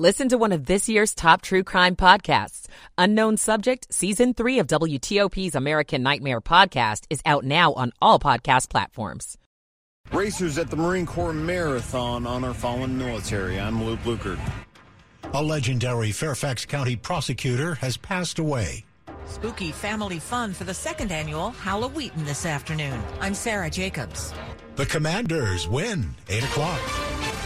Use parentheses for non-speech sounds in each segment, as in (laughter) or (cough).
Listen to one of this year's top true crime podcasts. Unknown Subject, Season 3 of WTOP's American Nightmare podcast is out now on all podcast platforms. Racers at the Marine Corps Marathon honor fallen military. I'm Luke Lukert. A legendary Fairfax County prosecutor has passed away. Spooky family fun for the second annual Halloween this afternoon. I'm Sarah Jacobs. The Commanders win 8 o'clock.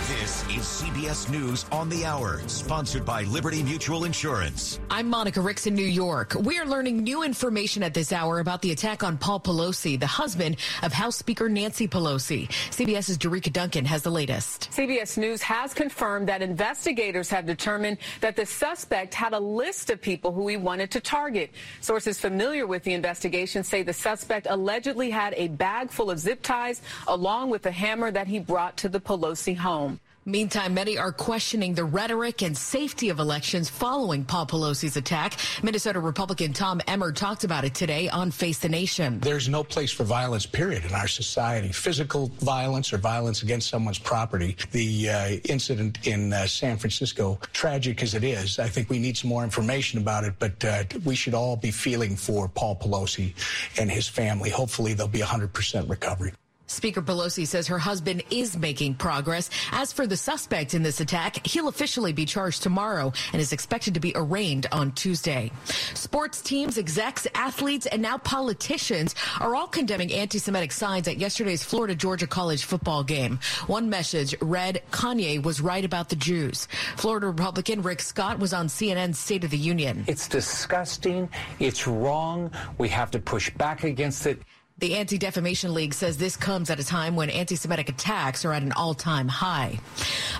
This is CBS News on the Hour, sponsored by Liberty Mutual Insurance. I'm Monica Ricks in New York. We are learning new information at this hour about the attack on Paul Pelosi, the husband of House Speaker Nancy Pelosi. CBS's Dorika Duncan has the latest. CBS News has confirmed that investigators have determined that the suspect had a list of people who he wanted to target. Sources familiar with the investigation say the suspect allegedly had a bag full of zip ties along with a hammer that he brought to the Pelosi home. Meantime, many are questioning the rhetoric and safety of elections following Paul Pelosi's attack. Minnesota Republican Tom Emmer talked about it today on Face the Nation. There's no place for violence, period, in our society. Physical violence or violence against someone's property. The uh, incident in uh, San Francisco, tragic as it is, I think we need some more information about it, but uh, we should all be feeling for Paul Pelosi and his family. Hopefully, there'll be 100% recovery. Speaker Pelosi says her husband is making progress. As for the suspect in this attack, he'll officially be charged tomorrow and is expected to be arraigned on Tuesday. Sports teams, execs, athletes, and now politicians are all condemning anti-Semitic signs at yesterday's Florida Georgia College football game. One message read, Kanye was right about the Jews. Florida Republican Rick Scott was on CNN's State of the Union. It's disgusting. It's wrong. We have to push back against it. The Anti Defamation League says this comes at a time when anti Semitic attacks are at an all time high.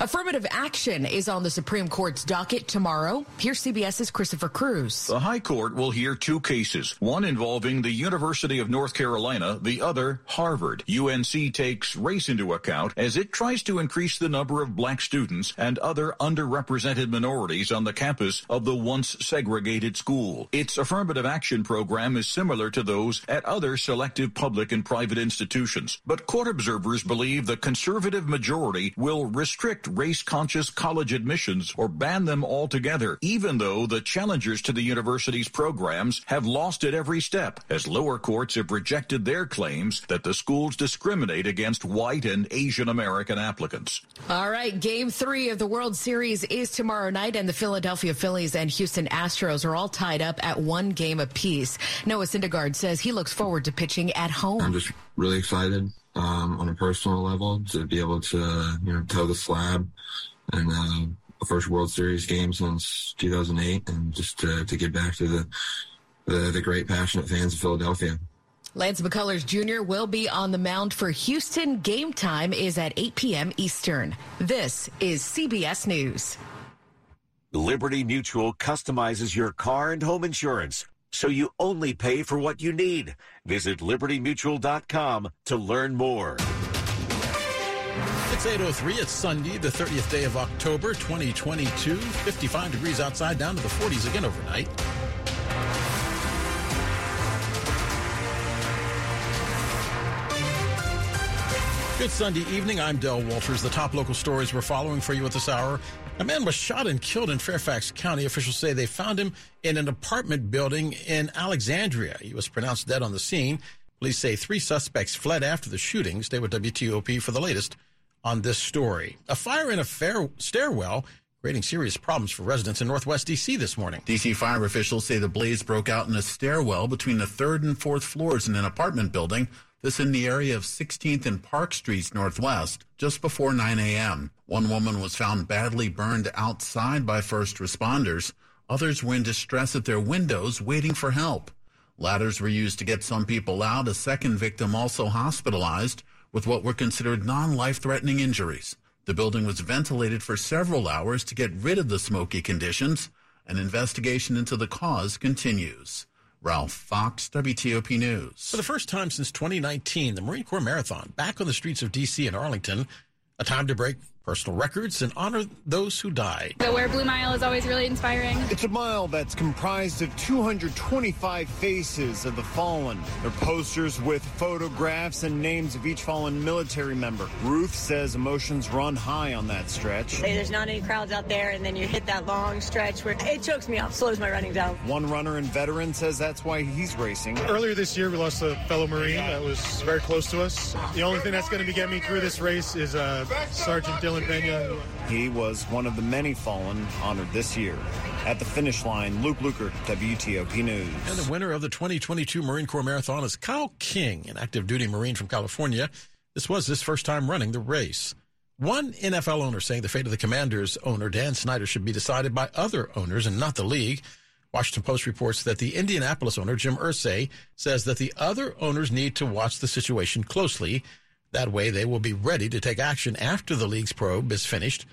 Affirmative action is on the Supreme Court's docket tomorrow. Here's CBS's Christopher Cruz. The High Court will hear two cases, one involving the University of North Carolina, the other Harvard. UNC takes race into account as it tries to increase the number of black students and other underrepresented minorities on the campus of the once segregated school. Its affirmative action program is similar to those at other selective public and private institutions. But court observers believe the conservative majority will restrict race-conscious college admissions or ban them altogether, even though the challengers to the university's programs have lost at every step, as lower courts have rejected their claims that the schools discriminate against white and Asian American applicants. All right, game three of the World Series is tomorrow night, and the Philadelphia Phillies and Houston Astros are all tied up at one game apiece. Noah Syndergaard says he looks forward to pitching at home. I'm just really excited um, on a personal level to be able to you know toe the slab and uh, the first World Series game since 2008, and just to, to get back to the, the the great passionate fans of Philadelphia. Lance McCullers Jr. will be on the mound for Houston. Game time is at 8 p.m. Eastern. This is CBS News. Liberty Mutual customizes your car and home insurance so you only pay for what you need. Visit libertymutual.com to learn more. It's 8.03. It's Sunday, the 30th day of October, 2022. 55 degrees outside, down to the 40s again overnight. Good Sunday evening. I'm Del Walters. The top local stories we're following for you at this hour. A man was shot and killed in Fairfax County. Officials say they found him in an apartment building in Alexandria. He was pronounced dead on the scene. Police say three suspects fled after the shooting. Stay with WTOP for the latest on this story. A fire in a fair stairwell creating serious problems for residents in Northwest D.C. this morning. D.C. fire officials say the blaze broke out in a stairwell between the third and fourth floors in an apartment building this in the area of 16th and Park Streets Northwest, just before 9 a.m. One woman was found badly burned outside by first responders. Others were in distress at their windows waiting for help. Ladders were used to get some people out. A second victim also hospitalized with what were considered non-life threatening injuries. The building was ventilated for several hours to get rid of the smoky conditions. An investigation into the cause continues. Ralph Fox, WTOP News. For the first time since 2019, the Marine Corps Marathon back on the streets of D.C. and Arlington. A time to break personal records, and honor those who died. The Wear Blue Mile is always really inspiring. It's a mile that's comprised of 225 faces of the fallen. They're posters with photographs and names of each fallen military member. Ruth says emotions run high on that stretch. Hey, There's not any crowds out there, and then you hit that long stretch where it chokes me up, slows my running down. One runner and veteran says that's why he's racing. Earlier this year, we lost a fellow Marine that was very close to us. The only thing that's going to be getting me through this race is uh, Sergeant Pena. He was one of the many fallen honored this year. At the finish line, Luke Lukert, WTOP News. And the winner of the 2022 Marine Corps Marathon is Kyle King, an active duty Marine from California. This was his first time running the race. One NFL owner saying the fate of the Commanders owner, Dan Snyder, should be decided by other owners and not the league. Washington Post reports that the Indianapolis owner, Jim Irsay, says that the other owners need to watch the situation closely. That way, they will be ready to take action after the league's probe is finished.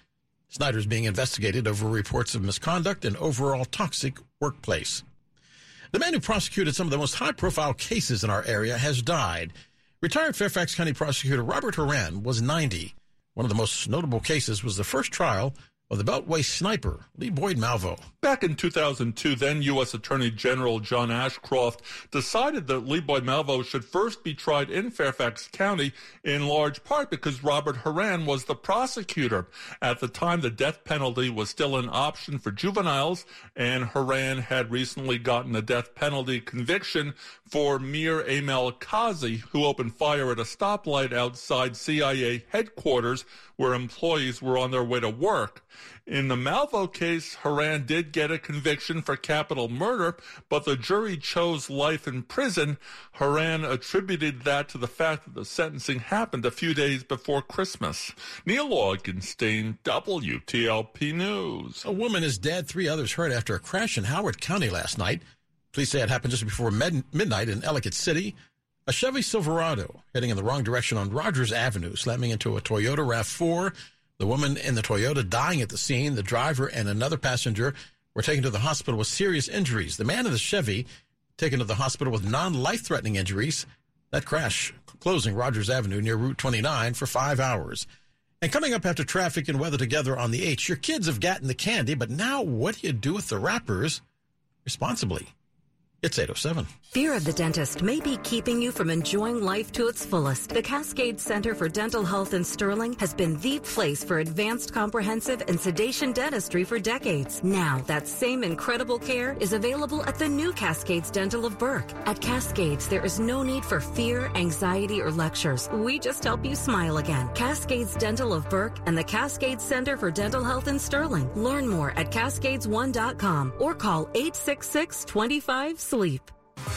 Snyder's being investigated over reports of misconduct and overall toxic workplace. The man who prosecuted some of the most high profile cases in our area has died. Retired Fairfax County prosecutor Robert Horan was 90. One of the most notable cases was the first trial of the Beltway sniper, Lee Boyd Malvo. Back in 2002, then U.S. Attorney General John Ashcroft decided that Lee Boyd Malvo should first be tried in Fairfax County, in large part because Robert Horan was the prosecutor. At the time, the death penalty was still an option for juveniles, and Horan had recently gotten a death penalty conviction for Mir Aimal Kasi, who opened fire at a stoplight outside CIA headquarters where employees were on their way to work. In the Malvo case, Horan did get a conviction for capital murder, but the jury chose life in prison. Horan attributed that to the fact that the sentencing happened a few days before Christmas. Neil Augenstein, WTOP News. A woman is dead, three others hurt after a crash in Howard County last night. Police say it happened just before med- midnight in Ellicott City. A Chevy Silverado heading in the wrong direction on Rogers Avenue, slamming into a Toyota RAV4. The woman in the Toyota dying at the scene. The driver and another passenger were taken to the hospital with serious injuries. The man in the Chevy taken to the hospital with non-life threatening injuries. That crash closing Rogers Avenue near Route 29 for five hours. And coming up after traffic and weather together on the H, your kids have gotten the candy, but now what do you do with the wrappers responsibly? It's 807. Fear of the dentist may be keeping you from enjoying life to its fullest. The Cascade Center for Dental Health in Sterling has been the place for advanced comprehensive and sedation dentistry for decades. Now, that same incredible care is available at the new Cascades Dental of Burke. At Cascades, there is no need for fear, anxiety, or lectures. We just help you smile again. Cascades Dental of Burke and the Cascades Center for Dental Health in Sterling. Learn more at cascades1.com or call 866 25 sleep.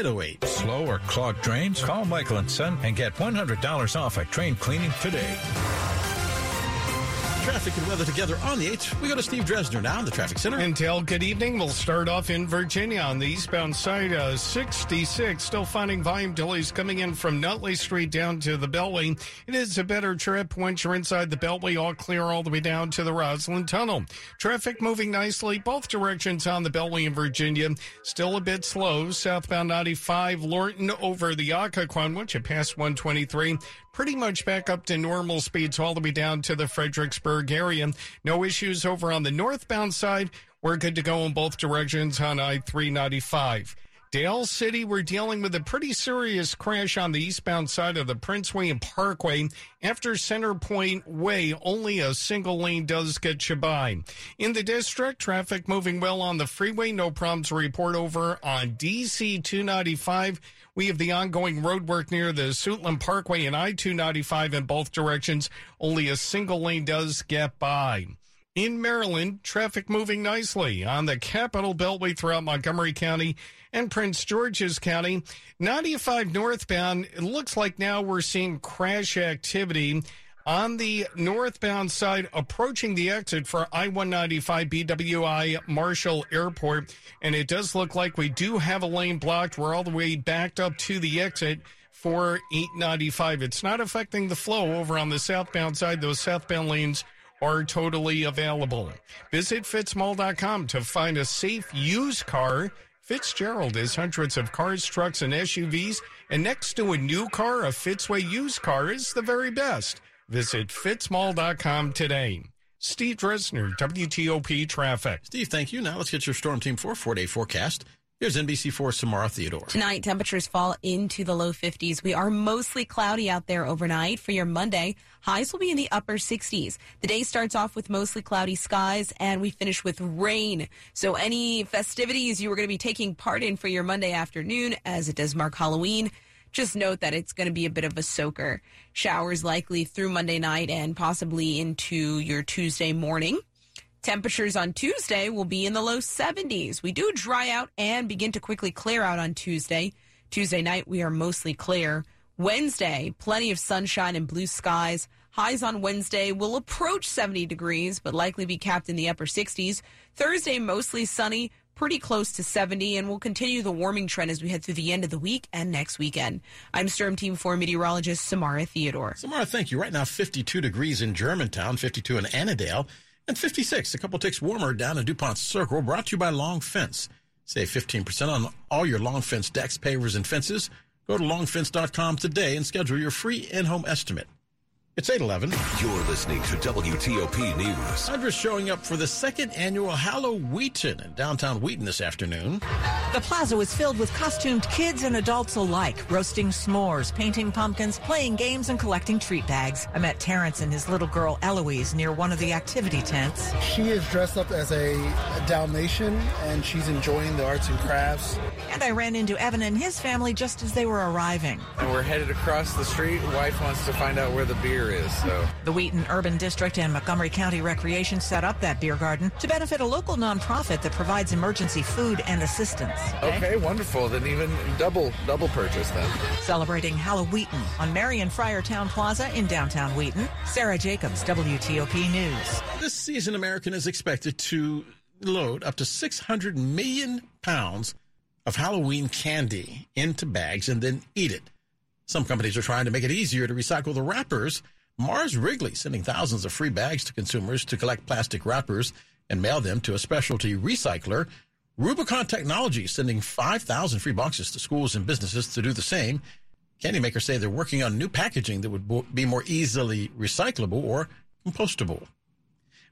808. Slow or clogged drains? Call Michael and Son and get $100 off at train cleaning today. Traffic and weather together on the 8th. We go to Steve Dresner now in the traffic center. Intel, good evening. We'll start off in Virginia on the eastbound side, uh, 66. Still finding volume delays coming in from Nutley Street down to the Beltway. It is a better trip once you're inside the Beltway, all clear all the way down to the Rosslyn Tunnel. Traffic moving nicely both directions on the Beltway in Virginia. Still a bit slow. Southbound 95, Lorton over the Occoquan once you pass 123 pretty much back up to normal speeds all the way down to the Fredericksburg area. No issues over on the northbound side. We're good to go in both directions on I 395. Dale City, we're dealing with a pretty serious crash on the eastbound side of the Prince William Parkway. After Center Point Way, only a single lane does get you by. In the district, traffic moving well on the freeway. No problems report over on DC 295. We have the ongoing road work near the Suitland Parkway and I 295 in both directions. Only a single lane does get by. In Maryland, traffic moving nicely on the Capital Beltway throughout Montgomery County and Prince George's County. 95 northbound, it looks like now we're seeing crash activity On the northbound side, approaching the exit for I 195 BWI Marshall Airport, and it does look like we do have a lane blocked. We're all the way backed up to the exit for 895. It's not affecting the flow over on the southbound side. Those southbound lanes are totally available. Visit fitzmall.com to find a safe used car. Fitzgerald has hundreds of cars, trucks, and SUVs, and next to a new car, a Fitzway used car is the very best. Visit fitzmall.com today. Steve Dresner, WTOP Traffic. Steve, thank you. Now let's get your Storm Team 4 four day forecast. Here's NBC4 Samara Theodore. Tonight, temperatures fall into the low 50s. We are mostly cloudy out there overnight. For your Monday, highs will be in the upper 60s. The day starts off with mostly cloudy skies, and we finish with rain. So, any festivities you were going to be taking part in for your Monday afternoon, as it does mark Halloween, just note that it's going to be a bit of a soaker. Showers likely through Monday night and possibly into your Tuesday morning. Temperatures on Tuesday will be in the low 70s. We do dry out and begin to quickly clear out on Tuesday. Tuesday night, we are mostly clear. Wednesday, plenty of sunshine and blue skies. Highs on Wednesday will approach 70 degrees, but likely be capped in the upper 60s. Thursday, mostly sunny, pretty close to 70, and we'll continue the warming trend as we head through the end of the week and next weekend. I'm Storm Team 4 meteorologist Samara Theodore. Samara, thank you. Right now, 52 degrees in Germantown, 52 in Annandale and 56, a couple ticks warmer down in DuPont Circle, brought to you by Long Fence. Save 15% on all your Long Fence decks, pavers, and fences. Go to longfence.com today and schedule your free in-home estimate. It's 811. You're listening to WTOP News. Hunter's showing up for the second annual Halloween in downtown Wheaton this afternoon. The plaza was filled with costumed kids and adults alike, roasting s'mores, painting pumpkins, playing games, and collecting treat bags. I met Terrence and his little girl Eloise near one of the activity tents. She is dressed up as a Dalmatian and she's enjoying the arts and crafts. And I ran into Evan and his family just as they were arriving. And we're headed across the street. Wife wants to find out where the beer is. So the Wheaton Urban District and Montgomery County Recreation set up that beer garden to benefit a local nonprofit that provides emergency food and assistance. Okay, okay wonderful. Then even double double purchase then. Celebrating Halloween on Marian Fryer Town Plaza in downtown Wheaton. Sarah Jacobs, WTOP News. This season, American is expected to load up to 600 million pounds of Halloween candy into bags and then eat it. Some companies are trying to make it easier to recycle the wrappers Mars Wrigley sending thousands of free bags to consumers to collect plastic wrappers and mail them to a specialty recycler. Rubicon Technology sending 5,000 free boxes to schools and businesses to do the same. Candy makers say they're working on new packaging that would be more easily recyclable or compostable.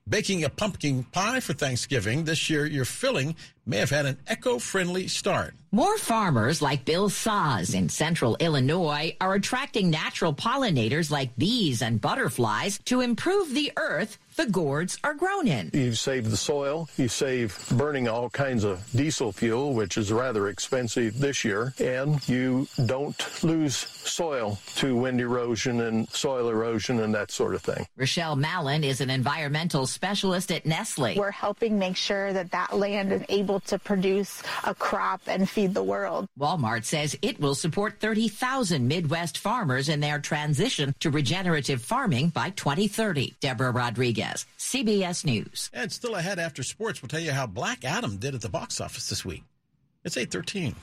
Baking a pumpkin pie for Thanksgiving this year, your filling may have had an eco-friendly start. More farmers like Bill Saz in central Illinois are attracting natural pollinators like bees and butterflies to improve the earth the gourds are grown in. You save the soil, you save burning all kinds of diesel fuel, which is rather expensive this year, and you don't lose soil to wind erosion and soil erosion and that sort of thing. Rochelle Mallon is an environmental specialist at Nestle. We're helping make sure that that land is able to produce a crop and feed the world. Walmart says it will support 30,000 Midwest farmers in their transition to regenerative farming by 2030. Deborah Rodriguez. CBS News. And still ahead after sports, we'll tell you how Black Adam did at the box office this week. It's 813.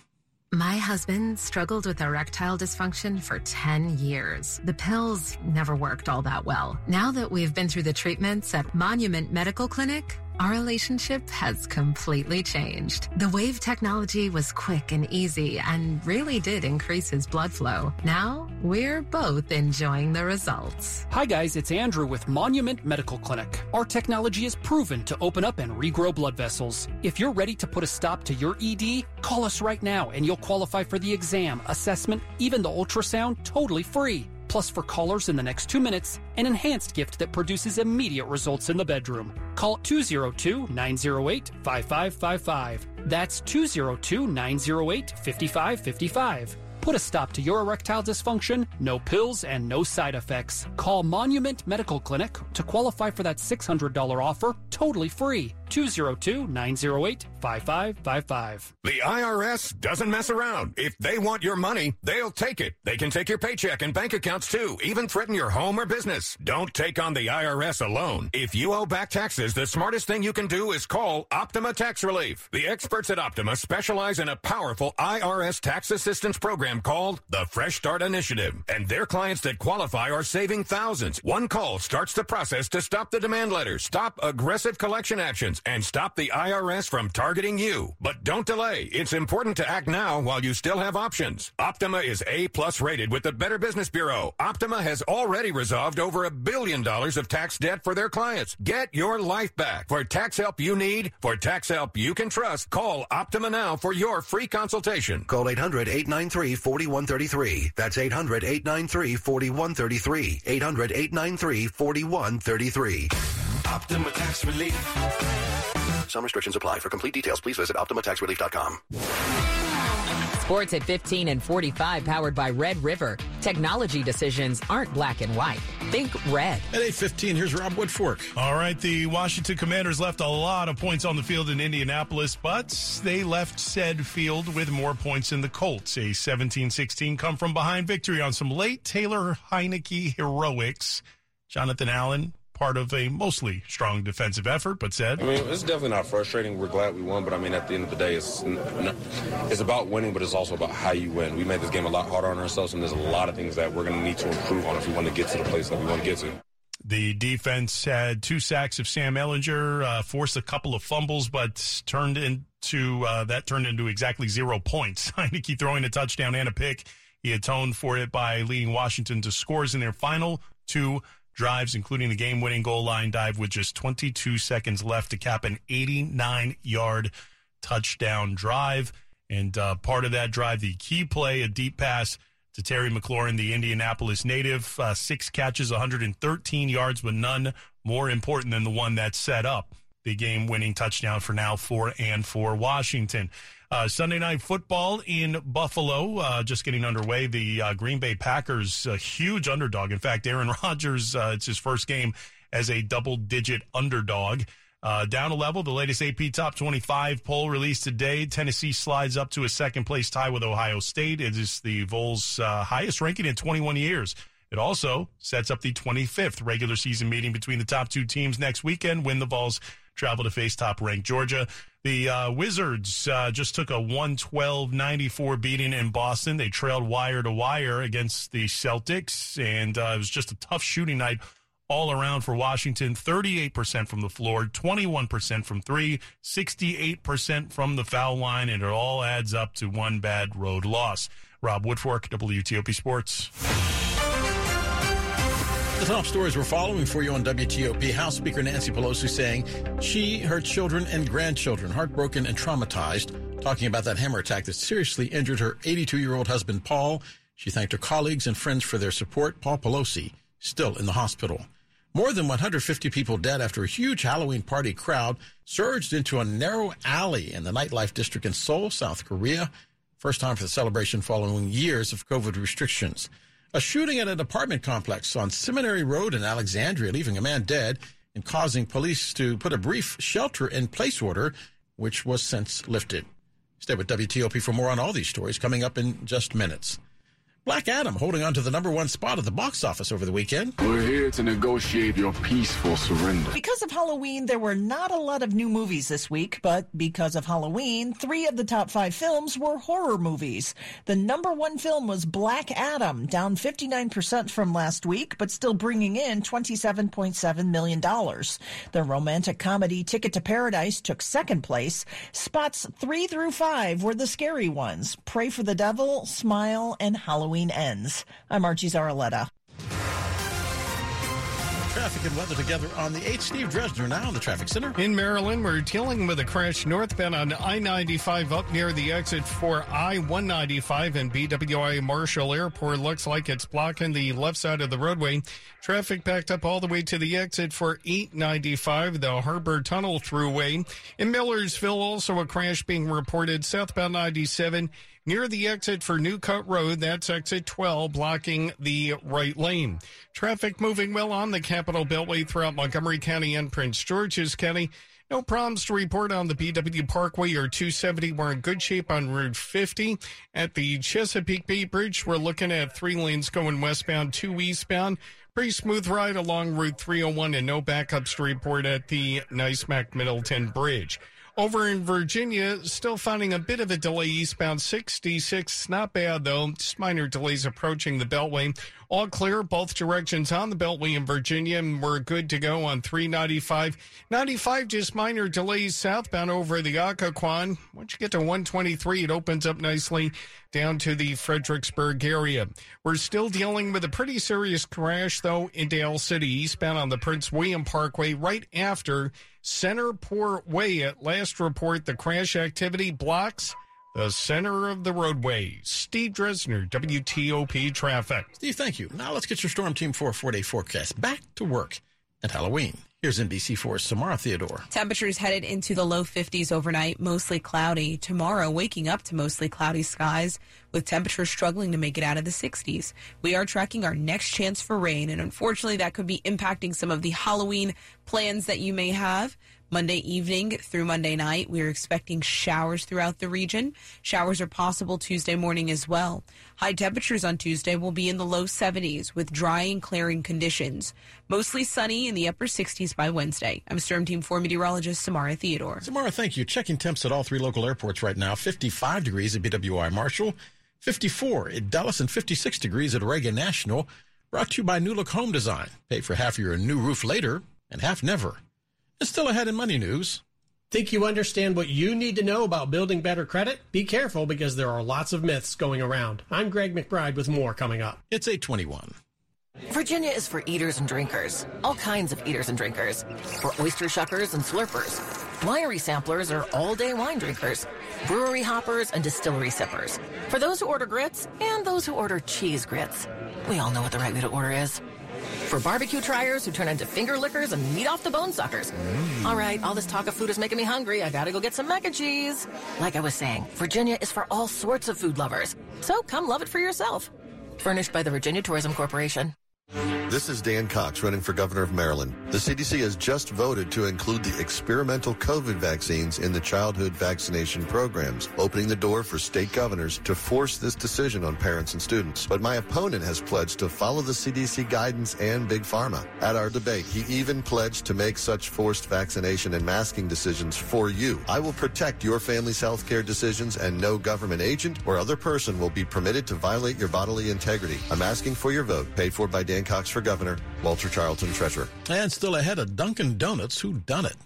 My husband struggled with erectile dysfunction for 10 years. The pills never worked all that well. Now that we've been through the treatments at Monument Medical Clinic, our relationship has completely changed. The wave technology was quick and easy and really did increase his blood flow. Now we're both enjoying the results. Hi, guys, it's Andrew with Monument Medical Clinic. Our technology is proven to open up and regrow blood vessels. If you're ready to put a stop to your ED, call us right now and you'll qualify for the exam, assessment, even the ultrasound totally free. Plus, for callers in the next two minutes, an enhanced gift that produces immediate results in the bedroom. Call 202 908 5555. That's 202 908 5555. Put a stop to your erectile dysfunction, no pills, and no side effects. Call Monument Medical Clinic to qualify for that $600 offer totally free. 202 908 5555. The IRS doesn't mess around. If they want your money, they'll take it. They can take your paycheck and bank accounts too, even threaten your home or business. Don't take on the IRS alone. If you owe back taxes, the smartest thing you can do is call Optima Tax Relief. The experts at Optima specialize in a powerful IRS tax assistance program called the Fresh Start Initiative. And their clients that qualify are saving thousands. One call starts the process to stop the demand letters, stop aggressive collection actions, and stop the IRS from targeting you. But don't delay. It's important to act now while you still have options. Optima is A plus rated with the Better Business Bureau. Optima has already resolved over a billion dollars of tax debt for their clients. Get your life back. For tax help you need, for tax help you can trust, call Optima now for your free consultation. Call 800 893 4133. That's 800 893 4133. 800 893 4133. Optima Tax Relief. Some restrictions apply. For complete details, please visit OptimaTaxRelief.com. Sports at 15 and 45 powered by Red River. Technology decisions aren't black and white. Think red. At 8.15, here's Rob Woodfork. All right, the Washington Commanders left a lot of points on the field in Indianapolis, but they left said field with more points than the Colts. A 17-16 come from behind victory on some late Taylor Heinicke heroics. Jonathan Allen part of a mostly strong defensive effort, but said, I mean, it's definitely not frustrating. We're glad we won, but I mean, at the end of the day, it's it's about winning, but it's also about how you win. We made this game a lot harder on ourselves, and there's a lot of things that we're going to need to improve on if we want to get to the place that we want to get to. The defense had two sacks of Sam Ehlinger, uh, forced a couple of fumbles, but turned into uh, that turned into exactly zero points. (laughs) Heinicke throwing a touchdown and a pick. He atoned for it by leading Washington to scores in their final two drives, including the game winning goal line dive with just 22 seconds left to cap an 89 yard touchdown drive. And uh, part of that drive, the key play, a deep pass to Terry McLaurin, the Indianapolis native, uh, six catches, 113 yards, but none more important than the one that set up the game winning touchdown for now for and for Washington. Uh, Sunday night football in Buffalo, uh, just getting underway. The uh, Green Bay Packers, a huge underdog. In fact, Aaron (laughs) Rodgers, uh, it's his first game as a double digit underdog. Uh, down a level, the latest AP Top 25 poll released today. Tennessee slides up to a second place tie with Ohio State. It is the Vols' uh, highest ranking in 21 years. It also sets up the 25th regular season meeting between the top two teams next weekend when the Vols travel to face top ranked Georgia. The uh, Wizards uh, just took a 112 94 beating in Boston. They trailed wire to wire against the Celtics, and uh, it was just a tough shooting night all around for Washington 38% from the floor, 21% from three, 68% from the foul line, and it all adds up to one bad road loss. Rob Woodfork, WTOP Sports. The top stories we're following for you on WTOP. House Speaker Nancy Pelosi saying she, her children, and grandchildren heartbroken and traumatized, talking about that hammer attack that seriously injured her 82 year old husband, Paul. She thanked her colleagues and friends for their support. Paul Pelosi still in the hospital. More than 150 people dead after a huge Halloween party crowd surged into a narrow alley in the nightlife district in Seoul, South Korea. First time for the celebration following years of COVID restrictions. A shooting at an apartment complex on Seminary Road in Alexandria, leaving a man dead and causing police to put a brief shelter in place order, which was since lifted. Stay with WTOP for more on all these stories coming up in just minutes. Black Adam holding on to the number one spot at the box office over the weekend. We're here to negotiate your peaceful surrender. Because of Halloween, there were not a lot of new movies this week, but because of Halloween, three of the top five films were horror movies. The number one film was Black Adam, down 59% from last week, but still bringing in $27.7 million. The romantic comedy Ticket to Paradise took second place. Spots three through five were the scary ones Prey for the Devil, Smile, and Halloween. Halloween ends. I'm Archie Zaraletta. Traffic and weather together on the 8th. Steve Dresner now in the traffic center. In Maryland, we're dealing with a crash northbound on I 95 up near the exit for I 195 and BWI Marshall Airport. Looks like it's blocking the left side of the roadway. Traffic backed up all the way to the exit for 895, the Harbor Tunnel Thruway. In Millersville, also a crash being reported southbound 97 near the exit for New Cut Road. That's exit 12, blocking the right lane. Traffic moving well on the Capital Beltway throughout Montgomery County and Prince George's County. No problems to report on the BW Parkway or 270. We're in good shape on Route 50. At the Chesapeake Bay Bridge, we're looking at three lanes going westbound, two eastbound. Pretty smooth ride along Route 301 and no backups to report at the NICEMAC Middleton Bridge. Over in Virginia, still finding a bit of a delay eastbound 66. Not bad though. Just minor delays approaching the Beltway. All clear both directions on the Beltway in Virginia, and we're good to go on 395. 95, just minor delays southbound over the Occoquan. Once you get to 123, it opens up nicely down to the Fredericksburg area. We're still dealing with a pretty serious crash, though, in Dale City, eastbound on the Prince William Parkway, right after Centerport Way. At last report, the crash activity blocks the center of the roadway. Steve Dresner, WTOP Traffic. Steve, thank you. Now let's get your Storm Team 4 four day forecast back to work at Halloween. Here's NBC4's Samara Theodore. Temperatures headed into the low 50s overnight, mostly cloudy. Tomorrow, waking up to mostly cloudy skies with temperatures struggling to make it out of the 60s. We are tracking our next chance for rain, and unfortunately, that could be impacting some of the Halloween plans that you may have. Monday evening through Monday night, we are expecting showers throughout the region. Showers are possible Tuesday morning as well. High temperatures on Tuesday will be in the low 70s with dry and clearing conditions. Mostly sunny in the upper 60s by Wednesday. I'm Storm Team 4 meteorologist Samara Theodore. Samara, thank you. Checking temps at all three local airports right now 55 degrees at BWI Marshall, 54 at Dulles, and 56 degrees at Reagan National. Brought to you by New Look Home Design. Pay for half your new roof later and half never. It's still ahead in money news. Think you understand what you need to know about building better credit? Be careful because there are lots of myths going around. I'm Greg McBride with more coming up. It's 821. Virginia is for eaters and drinkers, all kinds of eaters and drinkers. For oyster shuckers and slurpers. Winery samplers are all day wine drinkers. Brewery hoppers and distillery sippers. For those who order grits and those who order cheese grits. We all know what the right way to order is. For barbecue triers who turn into finger lickers and meat off the bone suckers. Mm. All right, all this talk of food is making me hungry. I gotta go get some mac and cheese. Like I was saying, Virginia is for all sorts of food lovers. So come love it for yourself. Furnished by the Virginia Tourism Corporation. This is Dan Cox running for governor of Maryland. The CDC has just voted to include the experimental COVID vaccines in the childhood vaccination programs, opening the door for state governors to force this decision on parents and students. But my opponent has pledged to follow the CDC guidance and Big Pharma. At our debate, he even pledged to make such forced vaccination and masking decisions for you. I will protect your family's health care decisions and no government agent or other person will be permitted to violate your bodily integrity. I'm asking for your vote, paid for by Dan Cox for governor, Walter Charlton treasurer. And still ahead of Dunkin' Donuts, who done it?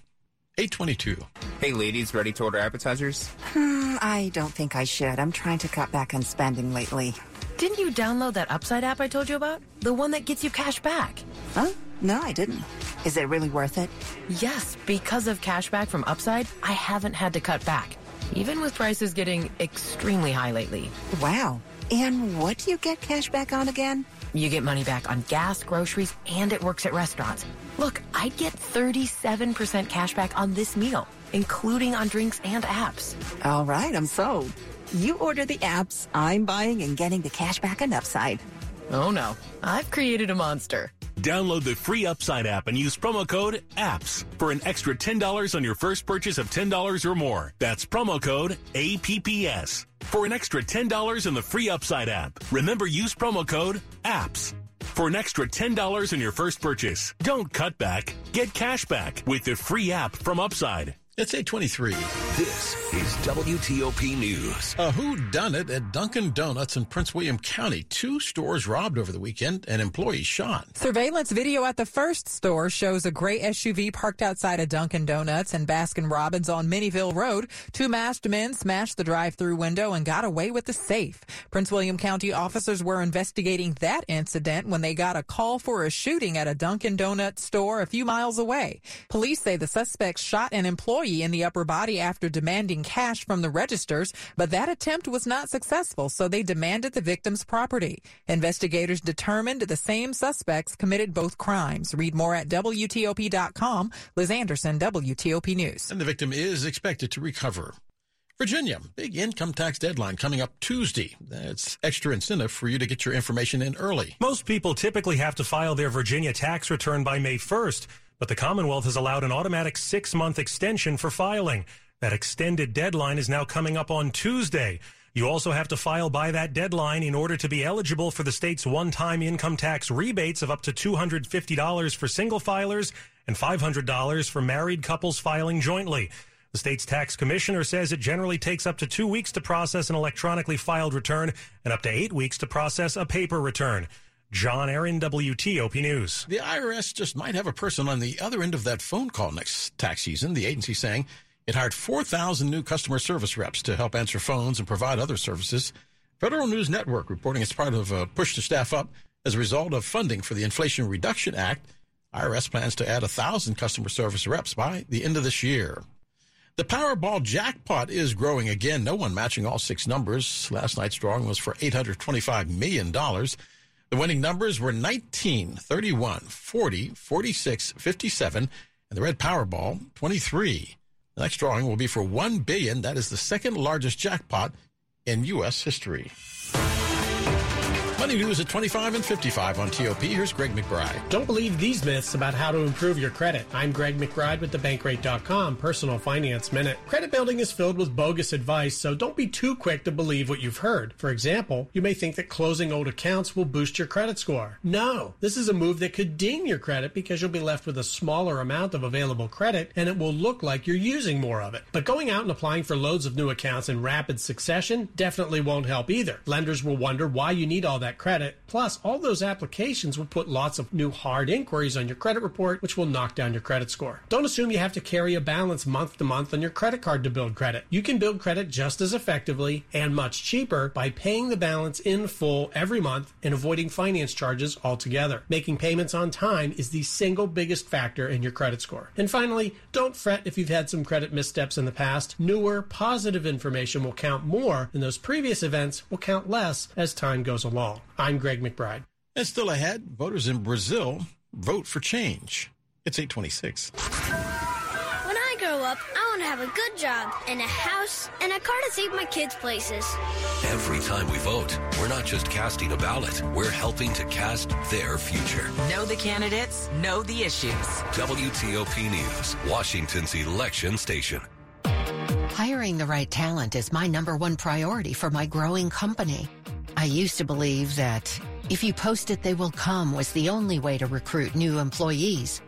822. Hey, ladies, ready to order appetizers? Hmm, I don't think I should. I'm trying to cut back on spending lately. Didn't you download that Upside app I told you about? The one that gets you cash back. Huh? No, I didn't. Is it really worth it? Yes, because of cash back from Upside, I haven't had to cut back, even with prices getting extremely high lately. Wow. And what do you get cash back on again? You get money back on gas, groceries, and it works at restaurants. Look, I'd get 37% cash back on this meal, including on drinks and apps. All right, I'm sold. You order the apps, I'm buying and getting the cash back on Upside. Oh no, I've created a monster. Download the free Upside app and use promo code APPS for an extra $10 on your first purchase of $10 or more. That's promo code APPS for an extra $10 in the free Upside app. Remember, use promo code APPS for an extra $10 in your first purchase. Don't cut back. Get cash back with the free app from Upside. It's 823. This is WTOP News. A who done it at Dunkin' Donuts in Prince William County. Two stores robbed over the weekend and employees shot. Surveillance video at the first store shows a gray SUV parked outside a Dunkin' Donuts and Baskin Robbins on Minnieville Road. Two masked men smashed the drive-through window and got away with the safe. Prince William County officers were investigating that incident when they got a call for a shooting at a Dunkin' Donuts store a few miles away. Police say the suspects shot an employee in the upper body after demanding cash from the registers, but that attempt was not successful, so they demanded the victim's property. Investigators determined the same suspects committed both crimes. Read more at WTOP.com. Liz Anderson, WTOP News. And the victim is expected to recover. Virginia, big income tax deadline coming up Tuesday. That's extra incentive for you to get your information in early. Most people typically have to file their Virginia tax return by May 1st. But the Commonwealth has allowed an automatic six month extension for filing. That extended deadline is now coming up on Tuesday. You also have to file by that deadline in order to be eligible for the state's one time income tax rebates of up to $250 for single filers and $500 for married couples filing jointly. The state's tax commissioner says it generally takes up to two weeks to process an electronically filed return and up to eight weeks to process a paper return. John Aaron, WTOP News. The IRS just might have a person on the other end of that phone call next tax season. The agency saying it hired 4,000 new customer service reps to help answer phones and provide other services. Federal News Network reporting it's part of a push to staff up as a result of funding for the Inflation Reduction Act. IRS plans to add 1,000 customer service reps by the end of this year. The Powerball jackpot is growing again. No one matching all six numbers. Last night's drawing was for $825 million. The winning numbers were 19, 31, 40, 46, 57, and the red Powerball, 23. The next drawing will be for 1 billion. That is the second largest jackpot in U.S. history. Money News at 25 and 55 on TOP. Here's Greg McBride. Don't believe these myths about how to improve your credit. I'm Greg McBride with thebankrate.com Personal Finance Minute. Credit building is filled with bogus advice, so don't be too quick to believe what you've heard. For example, you may think that closing old accounts will boost your credit score. No, this is a move that could ding your credit because you'll be left with a smaller amount of available credit and it will look like you're using more of it. But going out and applying for loads of new accounts in rapid succession definitely won't help either. Lenders will wonder why you need all that credit. Plus, all those applications will put lots of new hard inquiries on your credit report, which will knock down your credit score. Don't assume you have to carry a balance month to month on your credit card to build credit. You can build credit just as effectively and much cheaper by paying the balance in full every month and avoiding finance charges altogether. Making payments on time is the single biggest factor in your credit score. And finally, don't fret if you've had some credit missteps in the past. Newer, positive information will count more, and those previous events will count less as time goes along. I'm Greg McBride. And still ahead, voters in Brazil vote for change. It's 826. When I grow up, I want to have a good job and a house and a car to save my kids places. Every time we vote, we're not just casting a ballot, we're helping to cast their future. Know the candidates, know the issues. WTOP News, Washington's election station. Hiring the right talent is my number one priority for my growing company. I used to believe that if you post it, they will come was the only way to recruit new employees.